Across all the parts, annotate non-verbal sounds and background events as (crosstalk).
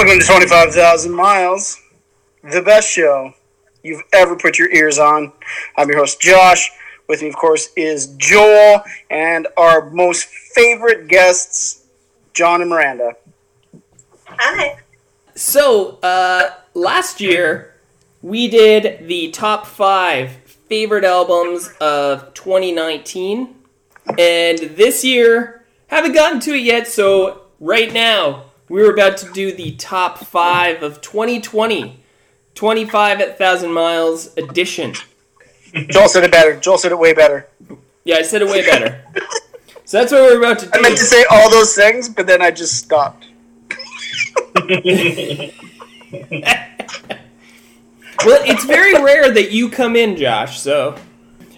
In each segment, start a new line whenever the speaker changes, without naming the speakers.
Welcome to 25,000 Miles, the best show you've ever put your ears on. I'm your host, Josh. With me, of course, is Joel and our most favorite guests, John and Miranda.
Hi.
So, uh, last year we did the top five favorite albums of 2019, and this year haven't gotten to it yet. So, right now we were about to do the top five of 2020, 25 at thousand miles edition.
Joel said it better. Joel said it way better.
Yeah, I said it way better. So that's what we're about to do.
I meant to say all those things, but then I just stopped. (laughs)
Well, it's very rare that you come in, Josh. So,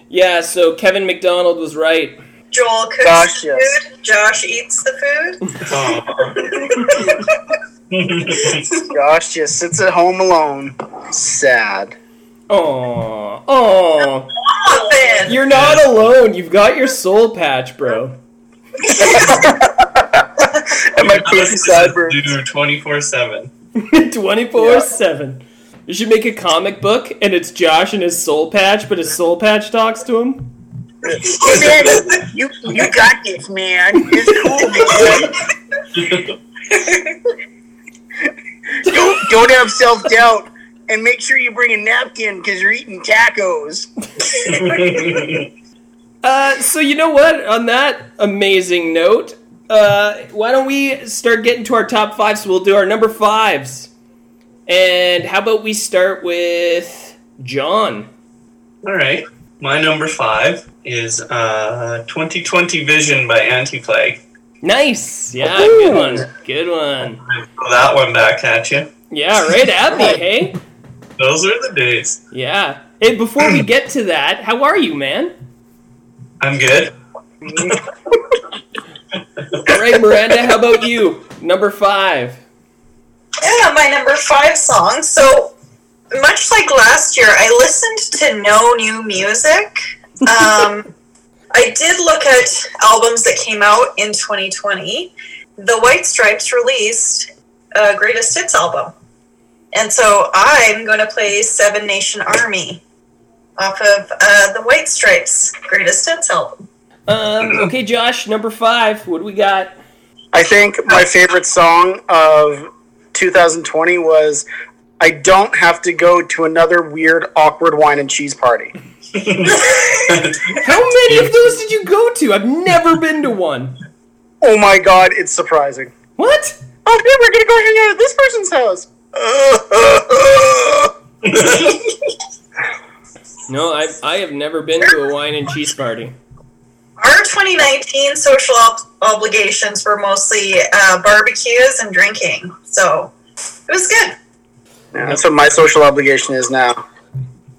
yeah. So Kevin McDonald was right.
Joel cooks
Josh,
the
yes.
food. Josh eats the food. (laughs)
Josh just sits at home alone, sad.
Oh, oh, you're not alone. You've got your soul patch, bro. (laughs)
And my poofy sideburns.
Do twenty four seven. (laughs)
24 7. You should make a comic book, and it's Josh and his soul patch, but his soul patch talks to him.
Hey, man, you, you got this, man. It's cool, man. don't, don't have self doubt. And make sure you bring a napkin because you're eating tacos. (laughs)
Uh, so you know what? On that amazing note, uh, why don't we start getting to our top five? So we'll do our number fives. And how about we start with John?
All right. My number five is uh, 2020 Vision by Anti-Flag.
Nice. Yeah, good one. Good one.
Throw that one back at you.
Yeah, right at me, hey?
Those are the days.
Yeah. Hey, before we get to that, how are you, man?
I'm good.
All right, Miranda, how about you? Number five.
Yeah, my number five song. So, much like last year, I listened to no new music. Um, (laughs) I did look at albums that came out in 2020. The White Stripes released a Greatest Hits album. And so I'm going to play Seven Nation Army off of uh, the White Stripes Greatest Hits album.
Um, okay, Josh, number five. What do we got?
I think my favorite song of 2020 was I Don't Have to Go to Another Weird, Awkward Wine and Cheese Party.
How many of those did you go to? I've never been to one.
Oh my god, it's surprising.
What?
Oh, hey, we're gonna go hang out at this person's house. (laughs)
No, I I have never been to a wine and cheese party.
Our 2019 social ob- obligations were mostly uh, barbecues and drinking. So it was good.
Yeah, that's what my social obligation is now.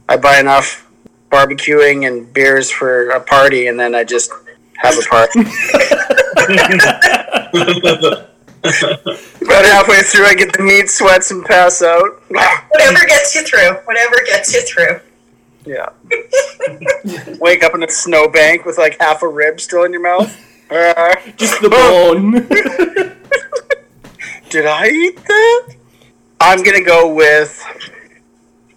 I buy enough barbecuing and beers for a party, and then I just have a party. (laughs) About halfway through, I get the meat sweats and pass out.
Whatever gets you through. Whatever gets you through.
Yeah. Wake up in a snowbank with like half a rib still in your mouth. Uh,
Just the bone. (laughs)
did I eat that? I'm gonna go with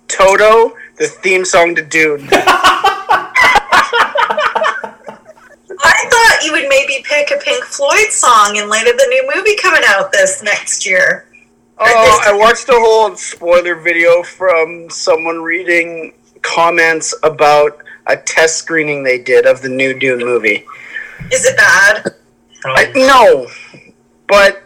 Toto, the theme song to Dune. (laughs)
I thought you would maybe pick a Pink Floyd song in light of the new movie coming out this next year.
Oh, I watched a whole spoiler video from someone reading comments about a test screening they did of the new Dune movie.
Is it bad?
I, no, but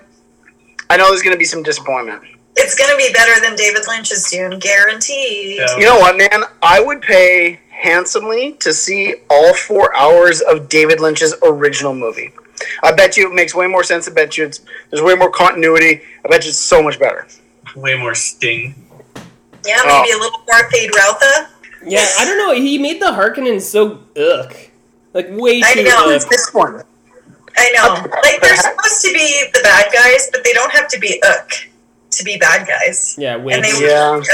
I know there's going to be some disappointment.
It's going to be better than David Lynch's Dune, guaranteed.
Yeah.
You know what, man? I would pay handsomely to see all four hours of David Lynch's original movie. I bet you it makes way more sense. I bet you it's, there's way more continuity. I bet you it's so much better.
Way more sting.
Yeah, maybe oh. a little more Feyd-Rautha.
yeah, I don't know. He made the Harkonnen so ugh, like way
I
too I
know.
ugh.
This one.
I know. Like, they're supposed to be the bad guys, but they don't have to be ugh to be bad guys.
Yeah, way
And they
too.
were
Yeah.
ugh.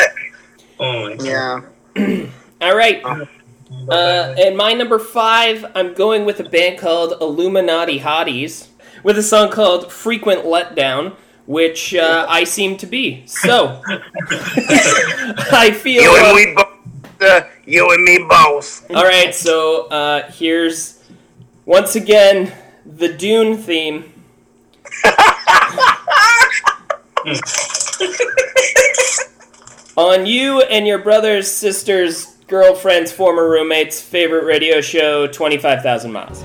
Oh my god.
Yeah. (clears throat)
All right. Uh, and my number five, I'm going with a band called Illuminati Hotties with a song called Frequent Letdown,
which uh, I seem to be. So (laughs) (laughs) I feel.
You
uh,
and me both. Uh, you and me both.
all right, so uh, here's once again the Dune theme. (laughs) (laughs) On you and your brother's sister's girlfriend's former roommate's favorite radio show, 25,000 Miles.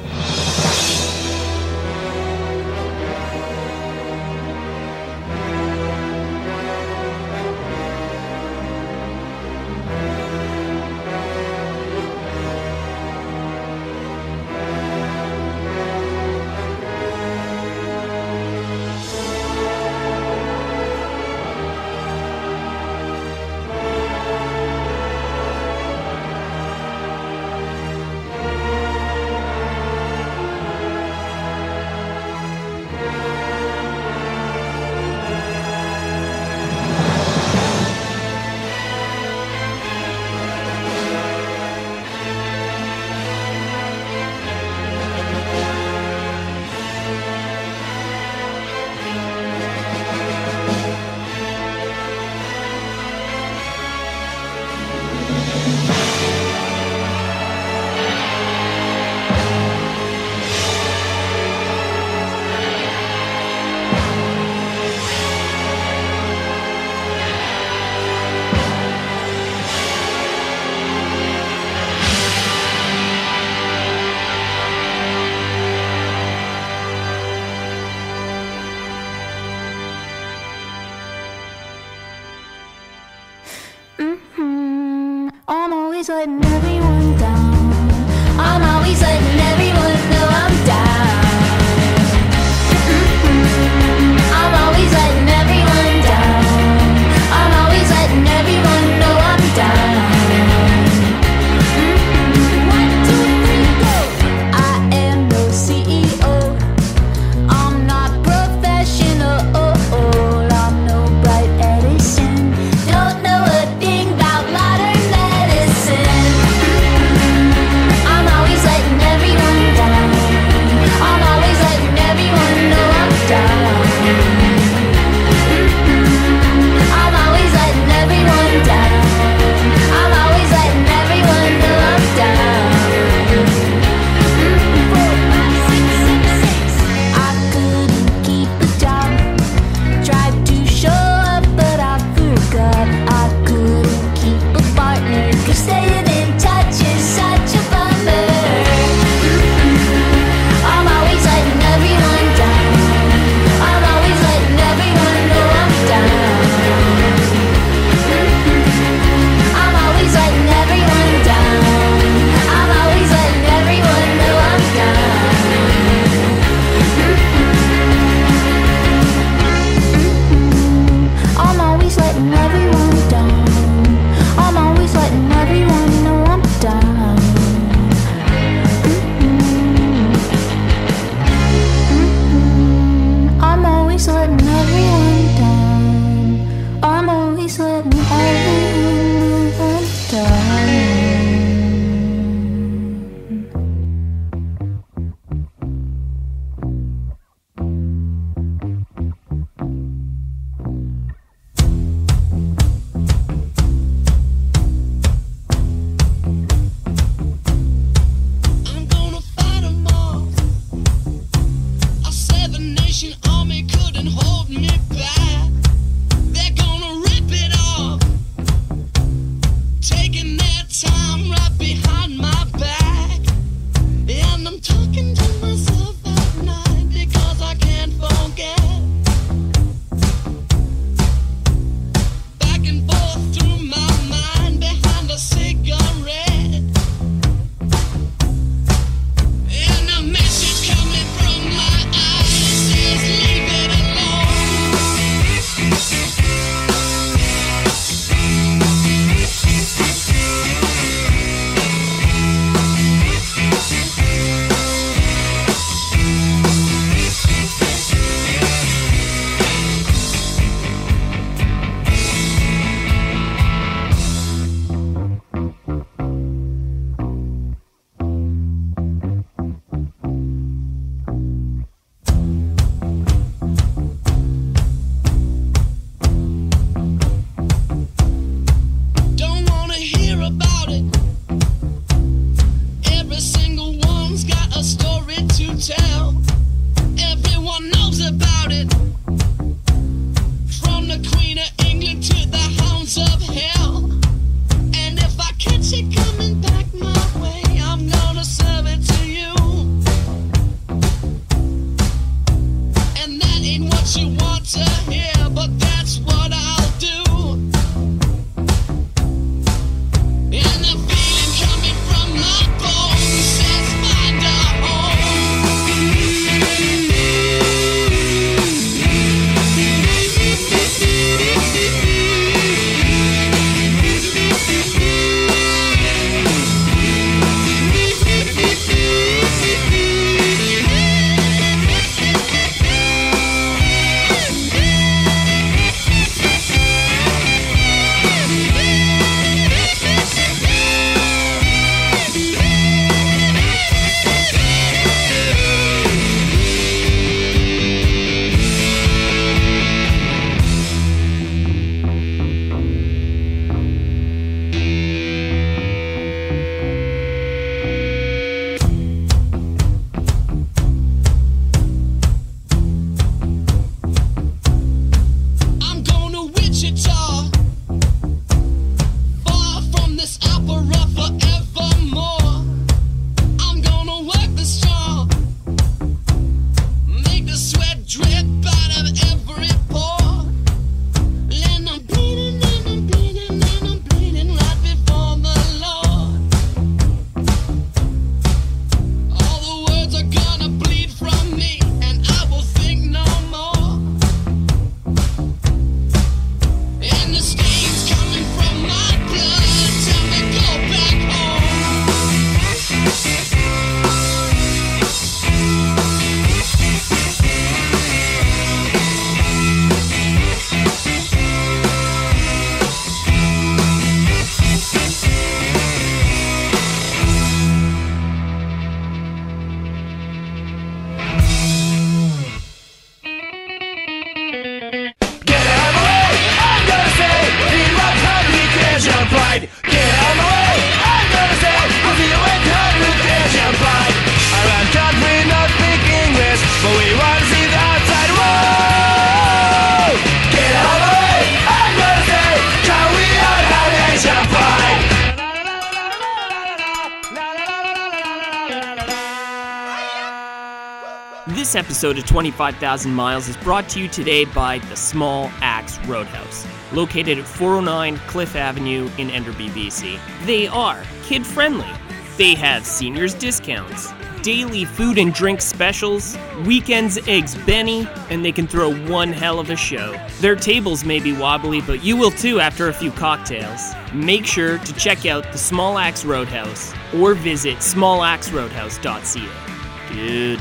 Episode of 25,000 Miles is brought to you today by the Small Axe Roadhouse, located at 409 Cliff Avenue in Enderby, BC. They are kid friendly. They have seniors discounts, daily food and drink specials, weekends eggs Benny, and they can throw one hell of a show. Their tables may be wobbly, but you will too after a few cocktails. Make sure to check out the Small Axe Roadhouse or visit smallaxeroadhouse.ca. Dude,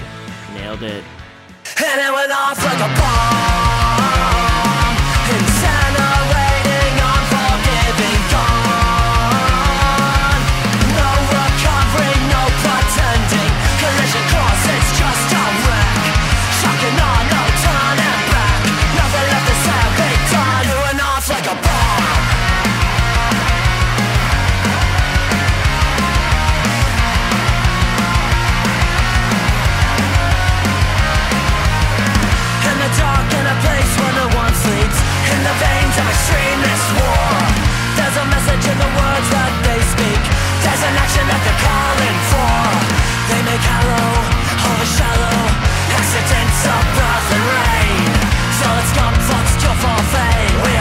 nailed it.
And it went off like a bomb That they're calling for. They make hollow, of birth and scum, fucks, kill for fame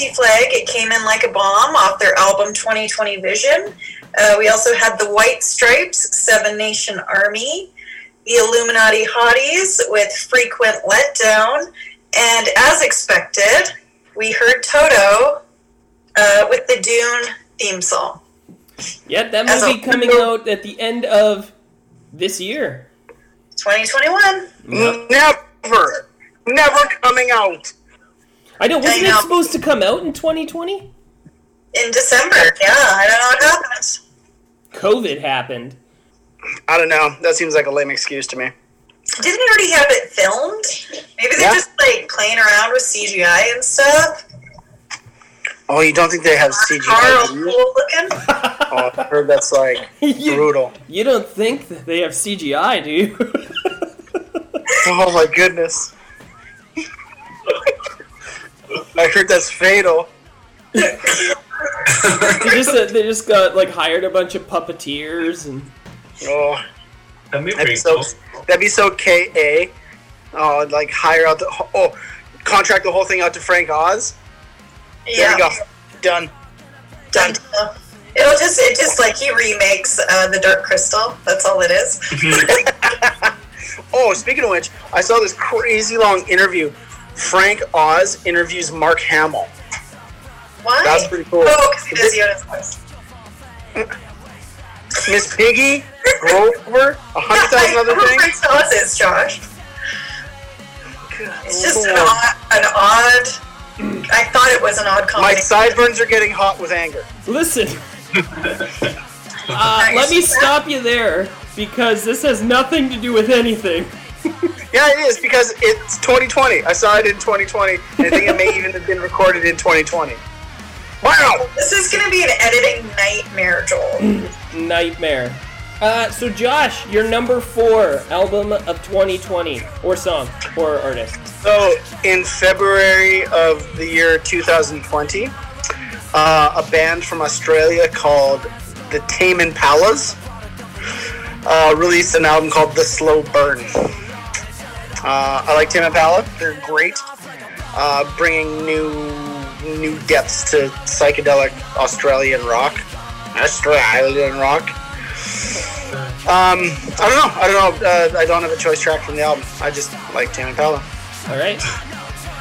Anti-Flag. It came in like a bomb off their album 2020 Vision. Uh, we also had the White Stripes, Seven Nation Army, the Illuminati Hotties with Frequent Letdown, and as expected, we heard Toto uh, with the Dune theme song.
Yep, that
As a-
coming out at the end of this year.
2021.
Never, never coming out.
I know, wasn't
I know.
it supposed to come out in 2020?
In December. Yeah, I don't know what happened.
COVID happened.
I don't know. That seems like a lame excuse to me.
Didn't they already have it filmed? Maybe they're
Yeah.
just like playing around with CGI and stuff.
Oh, you don't think they have CGI? do you?
cool looking. (laughs)
Oh, I heard that's like (laughs)
you,
brutal.
you don't think that they have CGI, do you? (laughs)
Oh my goodness. I heard that's fatal.
they just uh, they just got like hired a bunch of puppeteers and
Oh,
That'd be
that'd be so.
cool.
That'd be so ka. Oh, like hire out the oh, contract the whole thing out to Frank Oz. There
yeah.
you go. Done.
Done. It'll just it just like he remakes uh, the Dark Crystal. That's all it is. (laughs)
Oh, speaking of which, I saw this crazy long interview. Frank Oz interviews Mark Hamill.
Why?
That's pretty cool.
Oh, because he does Yoda's voice.
Miss Piggy, Grover, a (laughs) hundred thousand other
I
things.
know what is, Josh. It's just an odd, an odd. I thought it was an odd
My sideburns are getting hot with anger.
listen. (laughs) Uh, let me stop you there because this has nothing to do with anything. (laughs)
Yeah, it is because it's 2020. I saw it in 2020, and I think it may even have been recorded in 2020. Wow!
This is going to be an editing nightmare, Joel. (clears throat)
Nightmare. Uh, so Josh, your number four album of 2020, or song, or artist.
So, in February of the year 2020, uh, a band from Australia called the Tame Impalas uh, released an album called The Slow Burn. Uh, I like Tame Impala; they're great, uh, bringing new new depths to psychedelic Australian rock. Australian rock. Um, I don't know. I don't know. Uh, I don't have a choice track from the album. I just like Tame Impala.
All right.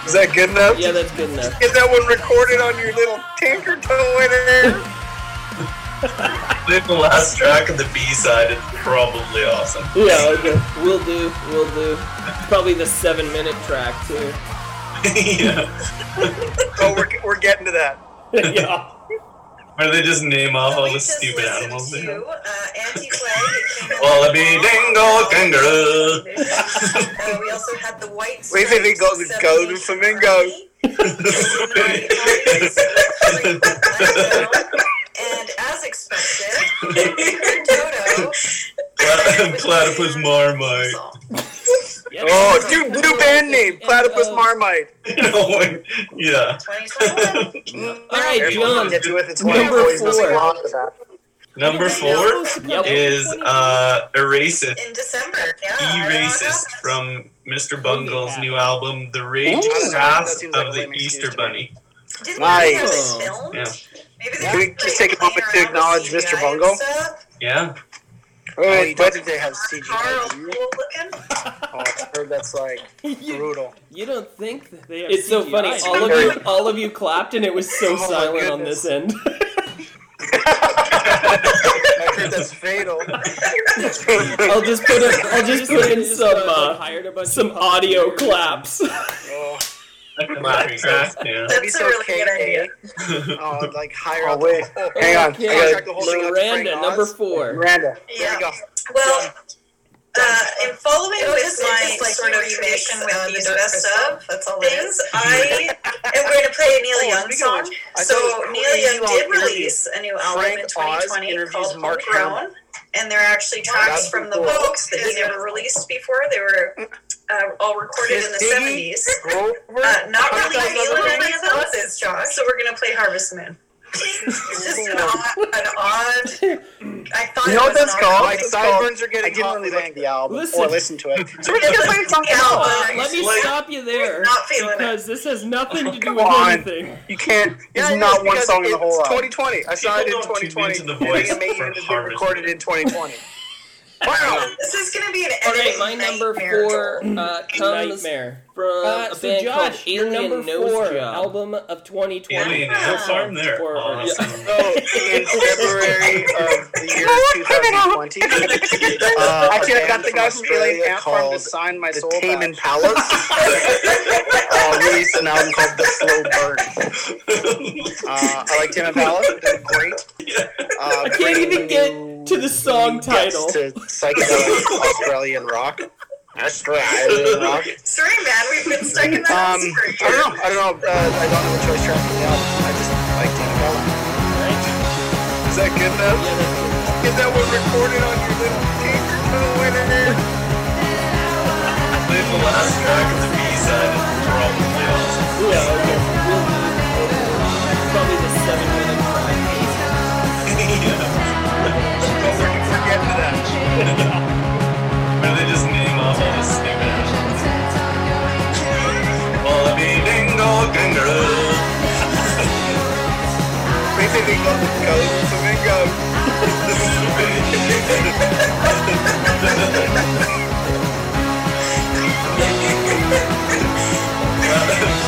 Is that good enough?
Yeah, that's good enough.
Is that one recorded on your little tinker toy there? (laughs)
The last track of the B side is probably awesome.
Yeah, okay. We'll do. We'll do. Probably the seven minute track too. (laughs)
yeah.
oh, we're, we're getting to that. (laughs)
yeah.
Where they just name off all the stupid animals. they
to
have.
uh, Anti-Flag. It came out
Wallaby dingo kangaroo.
Uh, we also had the White
Wait till they got
the
golden (laughs) to
Seven
Flamingo.
And as expected, we heard Toto.
Platypus Marmite.
Yep.
Oh, dude, new band name, Platypus Marmite. (laughs)
yeah.
2021.
All right,
Everyone
John.
gets with it's of
Number
the boys must
four.
belong to that.
Number four is uh, Erase
In December, yeah. I don't know what
E-Racist
happened.
from Mr. Bungle's new album, The Rage
Ooh.
Cast
That seems like a
of the Easter. Bunny.
Didn't we have it filmed?
Yeah.
Maybe they
Can we just take a moment to acknowledge
CGI
Mr. Bungle?
stuff.
Yeah.
Wait, but
Carl
they have CGI.
cool looking.
Oh, I heard that's like (laughs) brutal.
You don't think that
They have
It's so
CGI.
funny. All of you, (laughs) all of you clapped, and it was so
Oh
silent on this end. (laughs)
I heard that's fatal.
I'll just put a, I'll just put in some uh,
hired a bunch
some
of
audio
puppeteers.
claps.
Oh,
Laugh track, yeah.
that'd be
That's a
so
really good idea.
KA. (laughs) Oh, like hire
Oh,
out
wait.
the- oh, hang on.
Okay,
I gotta check the whole thing out
Miranda,
Frank
number four.
Miranda. Here
Yeah.
we go.
Well, uh, in following
It
with
was
my
like
sort of tradition with
uh,
these
the
best of
That's all it
things,
is.
I (laughs) am going to play a Neil
Oh,
Young song. So
thought it was
Neil Young did
interview.
release a new album
Frank
in 2020
interviews
called
Mark
Homegrown, and they're actually tracks
That's
from the
cool.
books that he never released before. They were uh, all recorded in the
Diggy,
70s. (laughs) Uh, not really feeling any of those, Josh. So we're gonna play Harvest Moon. It's just an odd, an odd. I thought
You know what
was
that's called?
odd
My
thing.
sideburns are
I didn't
hot
really like the album
Listen.
or listen to it. (laughs)
So we're just gonna play a song
Yeah,
now.
Let me
Like-
stop you there
Not feeling it.
because this has nothing to do
Come
with
on.
anything.
You can't. There's
Yeah,
not
it's
one
because
song in the
it's
whole album.
2020. I saw it in
People don't tune
2020.
into the
and
voice
it made
for
it been recorded in 2020.
Wow.
This is gonna be an
All right, my number
nightmare,
four uh, comes
Nightmare.
from
Uh,
a
so
band
Josh,
called
your
Alien
number
Nose
four
Job. album of 2020.
Alien Ant Farm there.
Or- or-
Awesome.
So in (laughs) February of the year 2020, uh,
Actually, I got the
from
guy from Alien
Australia
Ant Farm to
called
sign my
the
soul
Tame
back.
Impalas uh, released an album called The Slow Burn. (laughs) Uh, I like Tame Impala; they're great. Uh,
I can't even get to the song title.
to psychedelic Australian rock. Australian (laughs) rock.
Sorry, man, we've been stuck in that
Um,
for
I don't know. I don't know. Uh, I don't have a choice track from the album. I just like Tame Impala. Is that good enough?
Yeah, that's good.
Is that one recorded on your little tinker toy there?
Play the last track (laughs) Where they just name off all the stupid animals. Wallaby dingo kangaroo.
Basically, go go flamingo.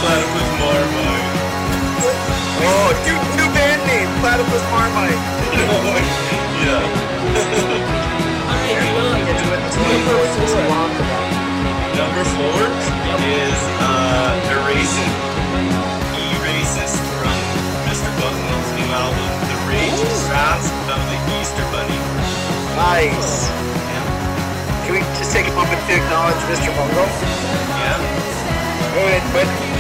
Platypus Marmite.
Oh, dude, new band name, Platypus Marmite. (laughs)
yeah. (laughs)
Number four.
Is uh, It. From Mr. Bungle's new album, The Rage of the Easter Bunny.
Nice. Can we just take a moment to acknowledge Mr. Bungle?
Yeah.
Go ahead, but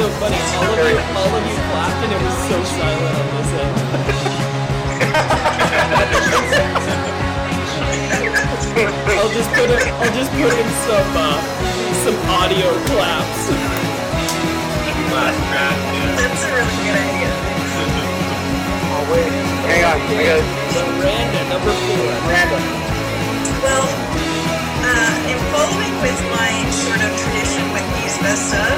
so funny. All of you, all of you clapped, and it was so silent on this end. I'll just put it. I'll just put in some uh, some audio claps.
Last rat, yeah.
That's a really good idea.
Oh wait, hang on. I got
So Miranda, number four.
Miranda.
Well, uh, in following with my sort of tradition with these best of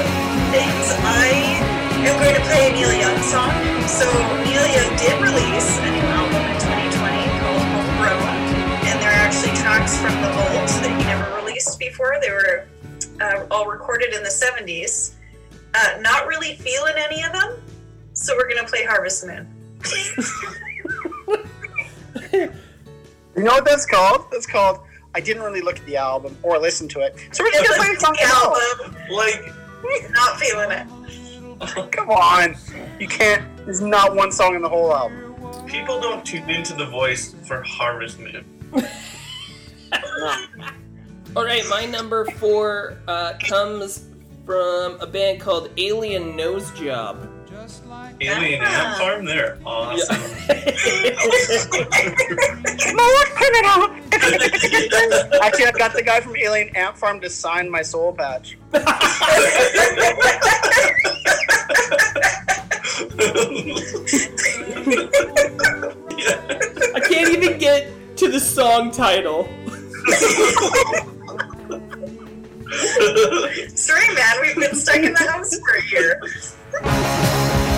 things, I am going to play a Neil Young song. So Neil Young did release a new album in 2020 called Homegrown, and there are actually tracks from the vault that he never released before. They were uh, all recorded in the 70s. Uh, not really feeling any of them, so we're gonna play Harvest Moon. (laughs)
You know what that's called? That's called. I didn't really look at the album or listen to it. So we're just gonna play a song
the
from
album,
Like, (laughs)
not feeling it.
it. Come on, you can't. There's not one song in the whole album.
people don't tune into the voice for Harvest Moon. (laughs)
All right, my number four uh, comes from a band called Alien Nose Job.
Alien
Ah.
Ant Farm, they're awesome. (laughs) (laughs)
Actually, I've got the guy from Alien Ant Farm to sign my soul patch. (laughs)
I can't even get to the song title.
Sorry, man, we've been stuck in the house for a year.
Thank (laughs) you.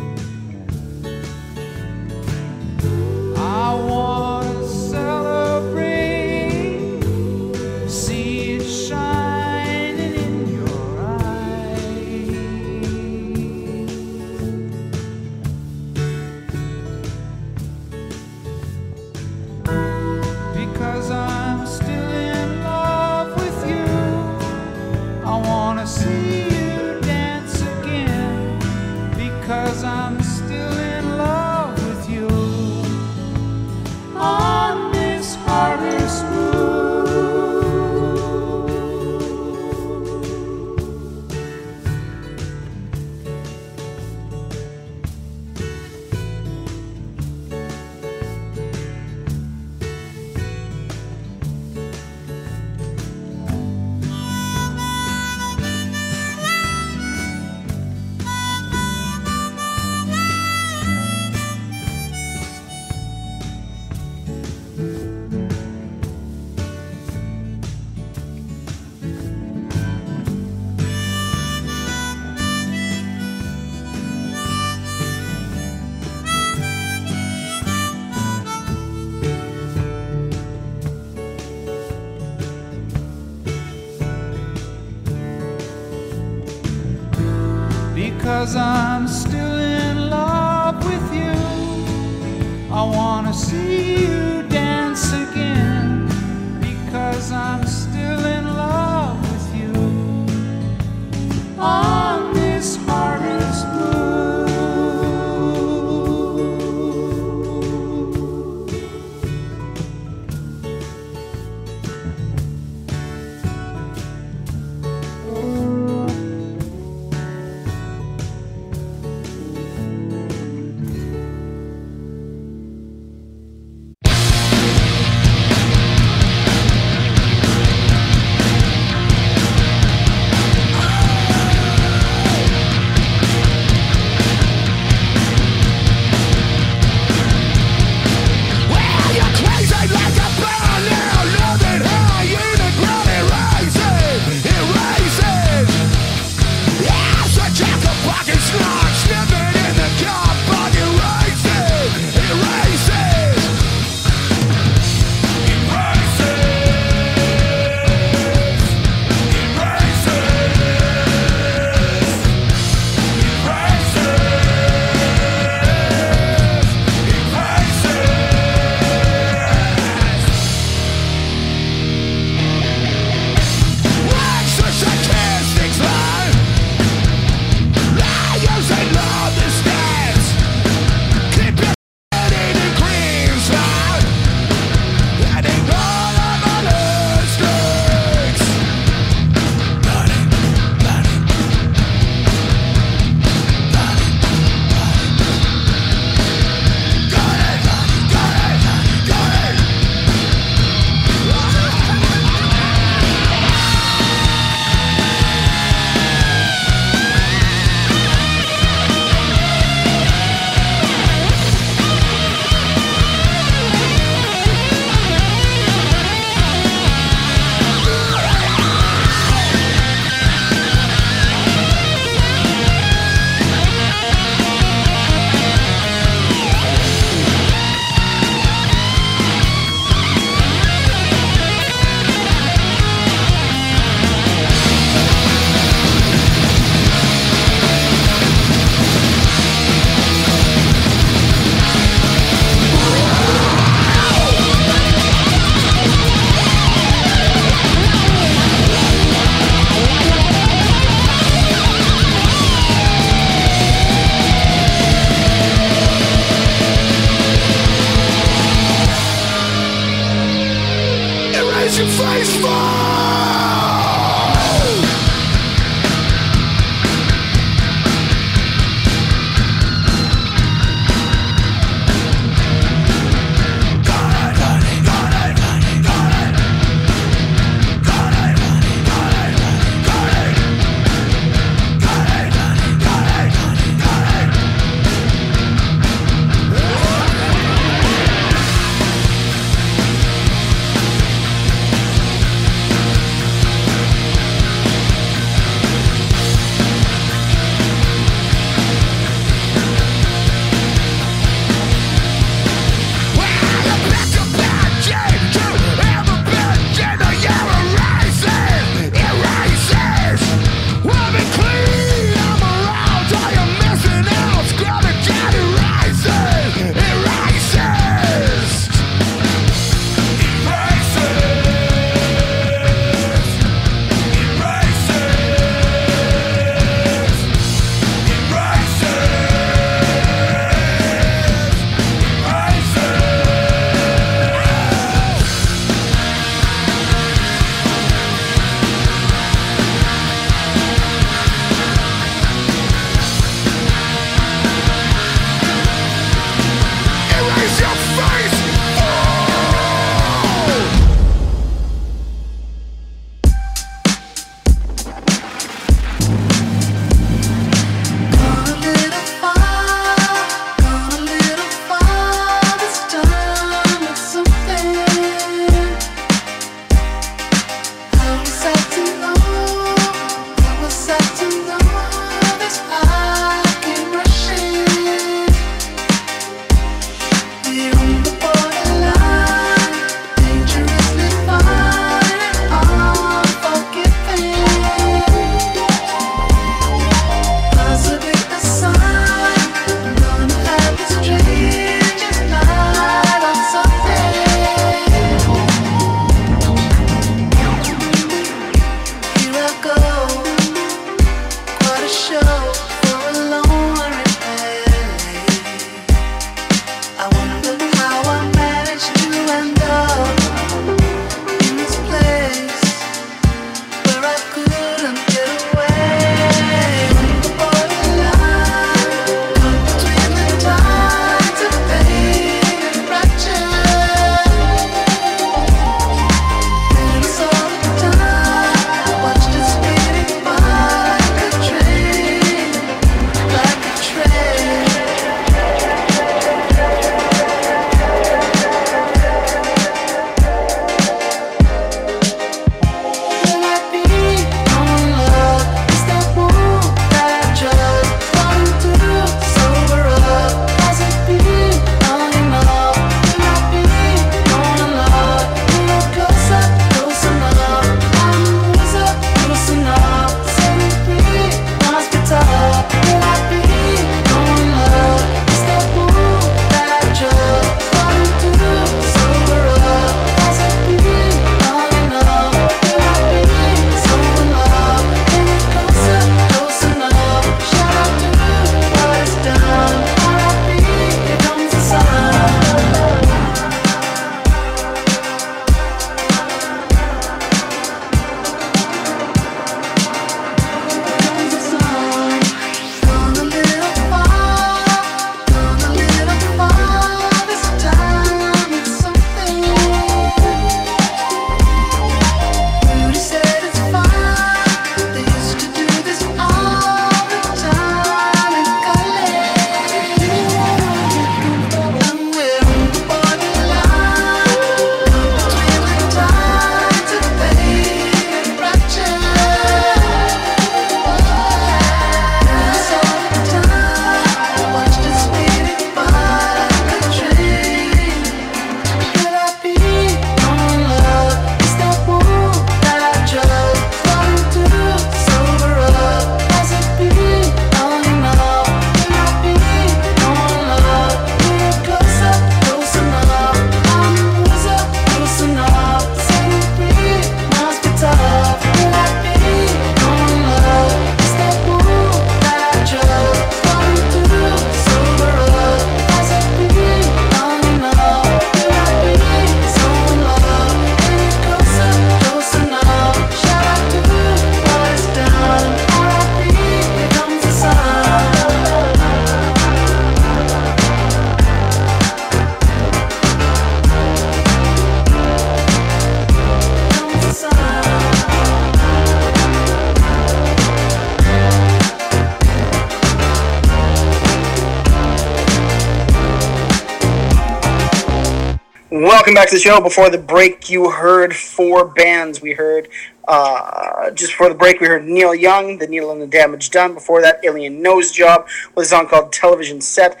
Welcome back to the show. Before the break, you heard four bands. We heard, uh, just before the break, we heard Neil Young, The Needle and the Damage Done. Before that, Alien Nose Job with a song called Television Set.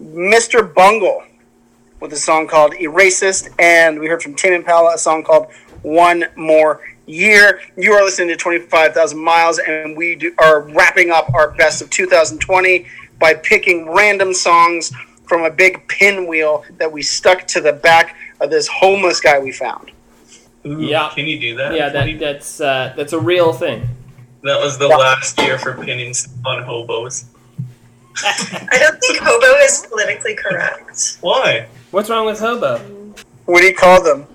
Mr. Bungle with a song called Eracist. And we heard from Tame Impala a song called One More Year. You are listening to 25,000 Miles, and we do, are wrapping up our best of 2020 by picking random songs from a big pinwheel that we stuck to the back of this homeless guy we found.
Ooh,
Yeah.
Can you do that?
Yeah, that, that's uh, that's a real thing.
That was the last year for pinning on hobos.
I don't think hobo is politically correct.
Why?
What's wrong with hobo?
What do you call them?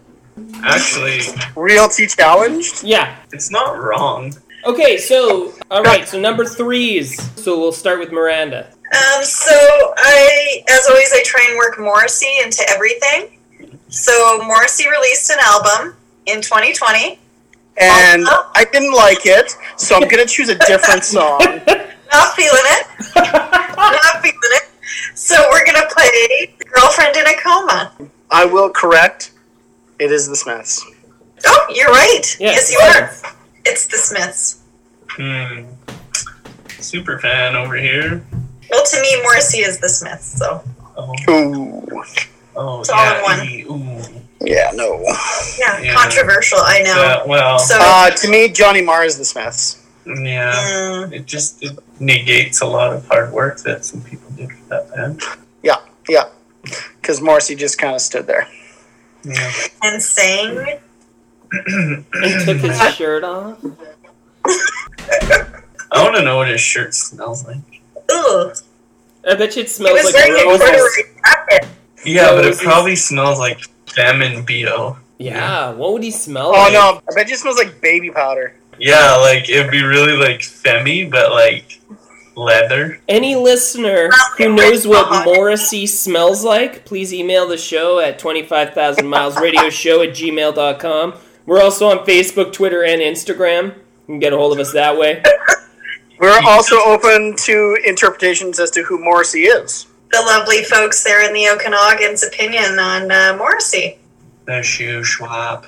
Actually,
Realty challenged?
Yeah.
it's not wrong.
Okay, so all right, so number threes. So we'll start with Miranda.
Um, so I, as always, I try and work Morrissey into everything. So Morrissey released an album in 2020.
And I didn't like it, so I'm gonna choose a different (laughs) song.
Not feeling it. Not feeling it. So we're gonna play "Girlfriend in a Coma."
I will correct. It is the Smiths.
Oh, you're right.
Yeah,
yes, you are. It's the Smiths.
Hmm. Super fan over here.
Well, to me, Morrissey is the Smiths. So
Oh,
Ooh.
oh
It's all
yeah.
in one.
he- ooh.
Yeah, no.
yeah,
Yeah.
controversial. I know.
Yeah, well,
So
Uh, to me, Johnny Marr is the Smiths.
yeah.
mm,
It just it negates a lot of hard work that some people did for that band.
Yeah, yeah. Because Morrissey just kind of stood there.
Yeah.
and sang. (clears throat)
And took his shirt off.
I want to know what his shirt smells like.
Ugh.
I bet you it
He
smells
was
like
wearing a
roses.
Yeah, but it probably smells like femme and bo.
Yeah, what would he smell
Oh
like?
no, I bet you it smells like baby powder.
Yeah, like it'd be really like femmy, but like leather.
Any listener who knows what Morrissey smells like, please email the show at 25,000milesradioshow at gmail.com. We're also on Facebook, Twitter, and Instagram. You can get a hold of us that way. (laughs)
We're also open to interpretations as to who Morrissey is.
The lovely folks there in the Okanagan's opinion on uh, Morrissey.
The shoe swap.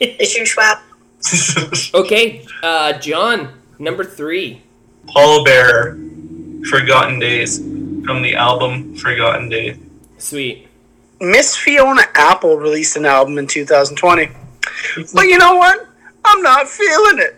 Issue Schwab. (laughs)
Okay, uh, John, number three.
Paul Pallbearer, Forgotten Days, from the album Forgotten Days.
Sweet.
Miss Fiona Apple released an album in 2020. But you know what? I'm not feeling it.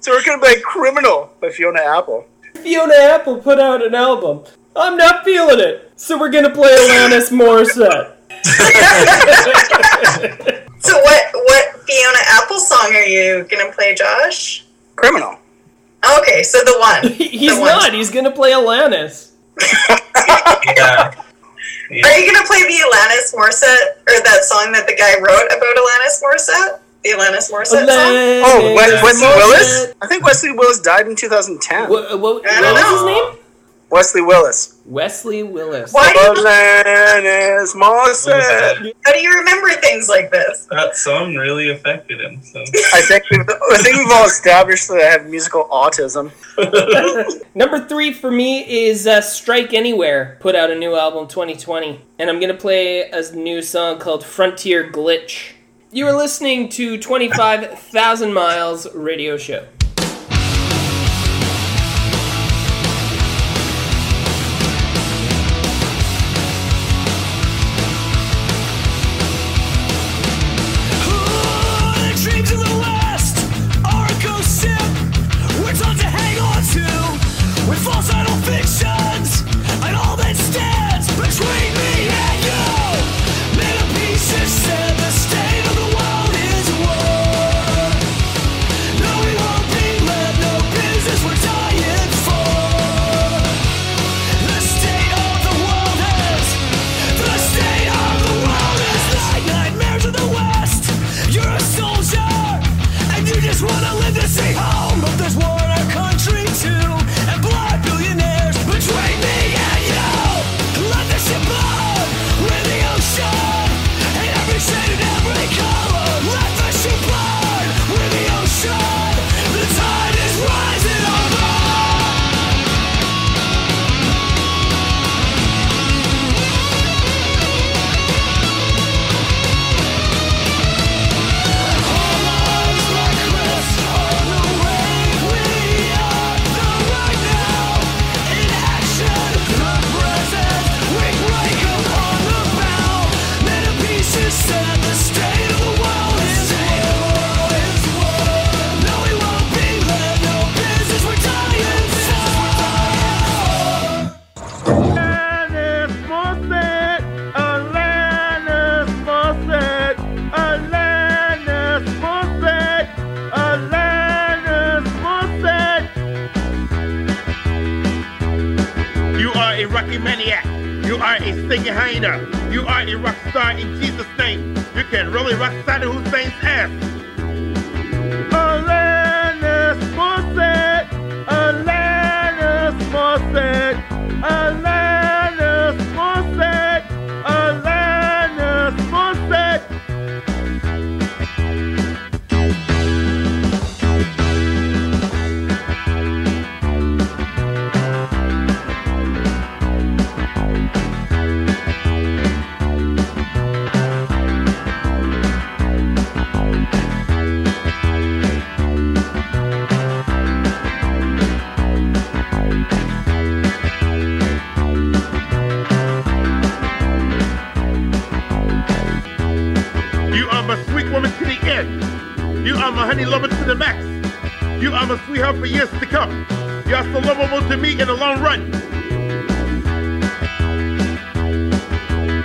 So we're gonna play Criminal by Fiona Apple.
Fiona Apple put out an album. I'm not feeling it. So we're gonna play Alanis Morissette. (laughs)
So what what Fiona Apple song are you gonna play, Josh?
Criminal.
Okay, so the one. (laughs)
He's
The one.
not. He's gonna play Alanis. (laughs)
yeah.
Are you gonna play the Alanis Morissette or that song that the guy wrote about Alanis Morissette? The Alanis Morissette song?
Oh, Wes-
Alanis
Wesley Willis? I think Wesley Willis died in 2010.
What, what,
I
what
don't
was his name?
Wesley Willis.
Wesley Willis.
Why do you,
Alanis Morissette.
how do you remember things like this?
That song really affected him. So.
I think we've, I think we've all established that I have musical autism. (laughs)
Number three for me is uh, Strike Anywhere. Put out a new album 2020, and I'm gonna play a new song called Frontier Glitch. You are listening to 25,000 Miles Radio Show.
Years to come. You are so lovable to me in the long run.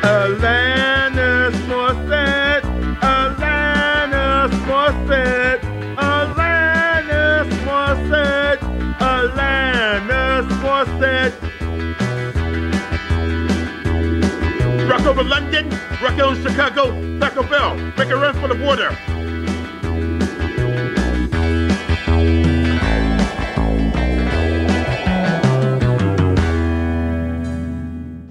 Alanis Morissette, Alanis Morissette, Alanis Morissette, Alanis Morissette. Rock over London, rock over Chicago, Taco Bell, make a run for the border.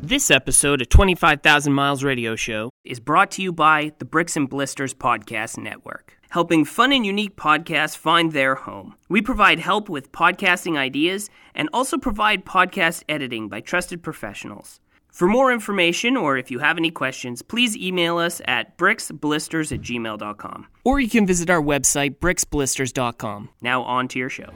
This episode of 25,000 Miles Radio Show is brought to you by the Bricks and Blisters Podcast Network, helping fun and unique podcasts find their home. We provide help with podcasting ideas and also provide podcast editing by trusted professionals. For more information or if you have any questions, please email us at bricksblisters at gmail.com. Or you can visit our website, bricksblisters.com. Now on to your show.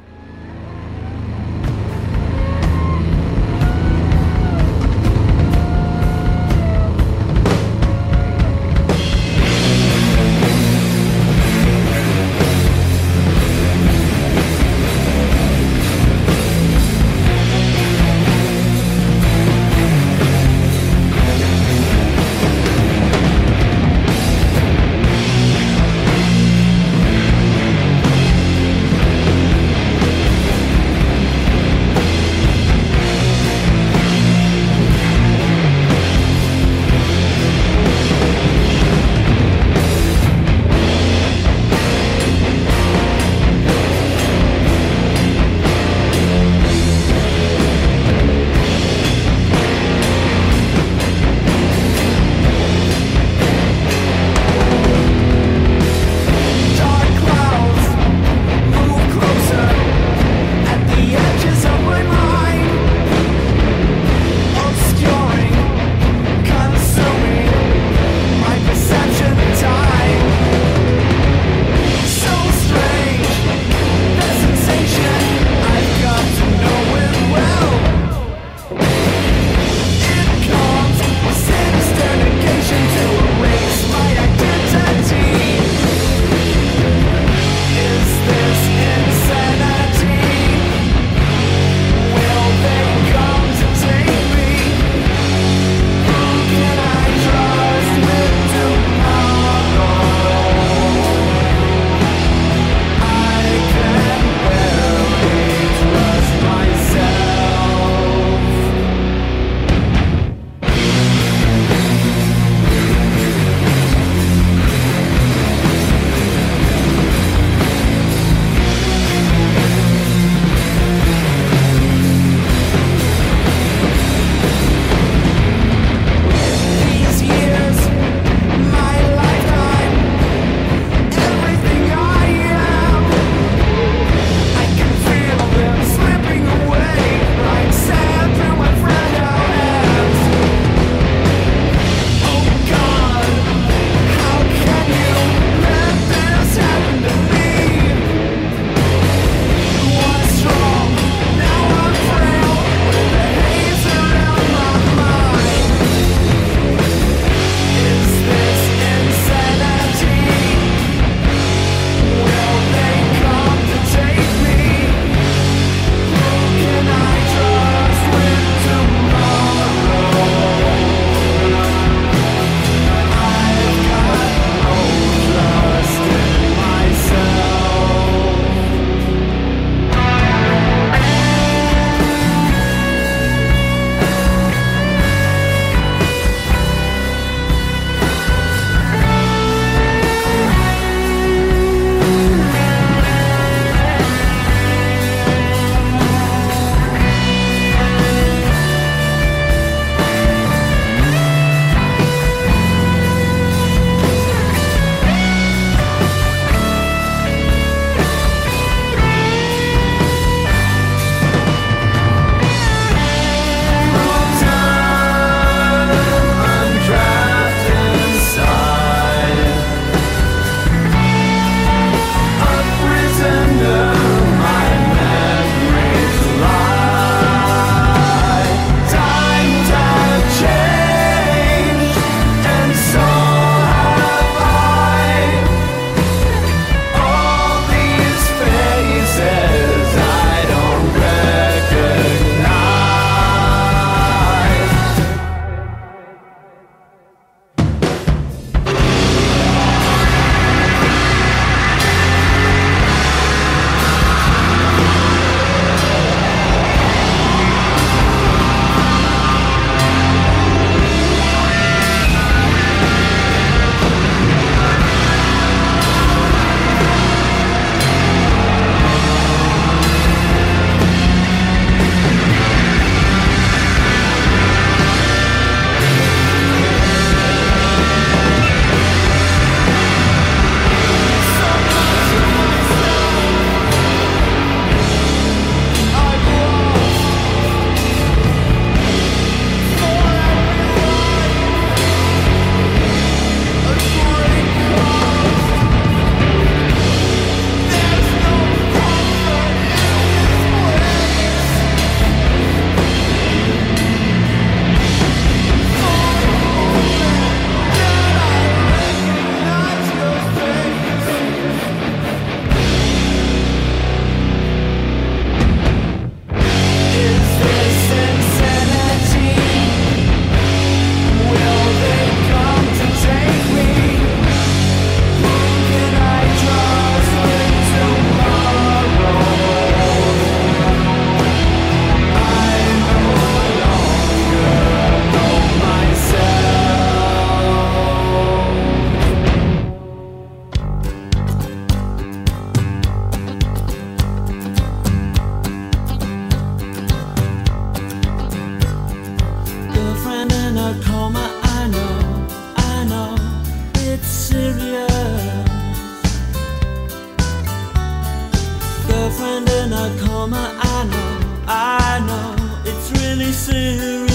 friend and I call my I know, I know, it's really serious.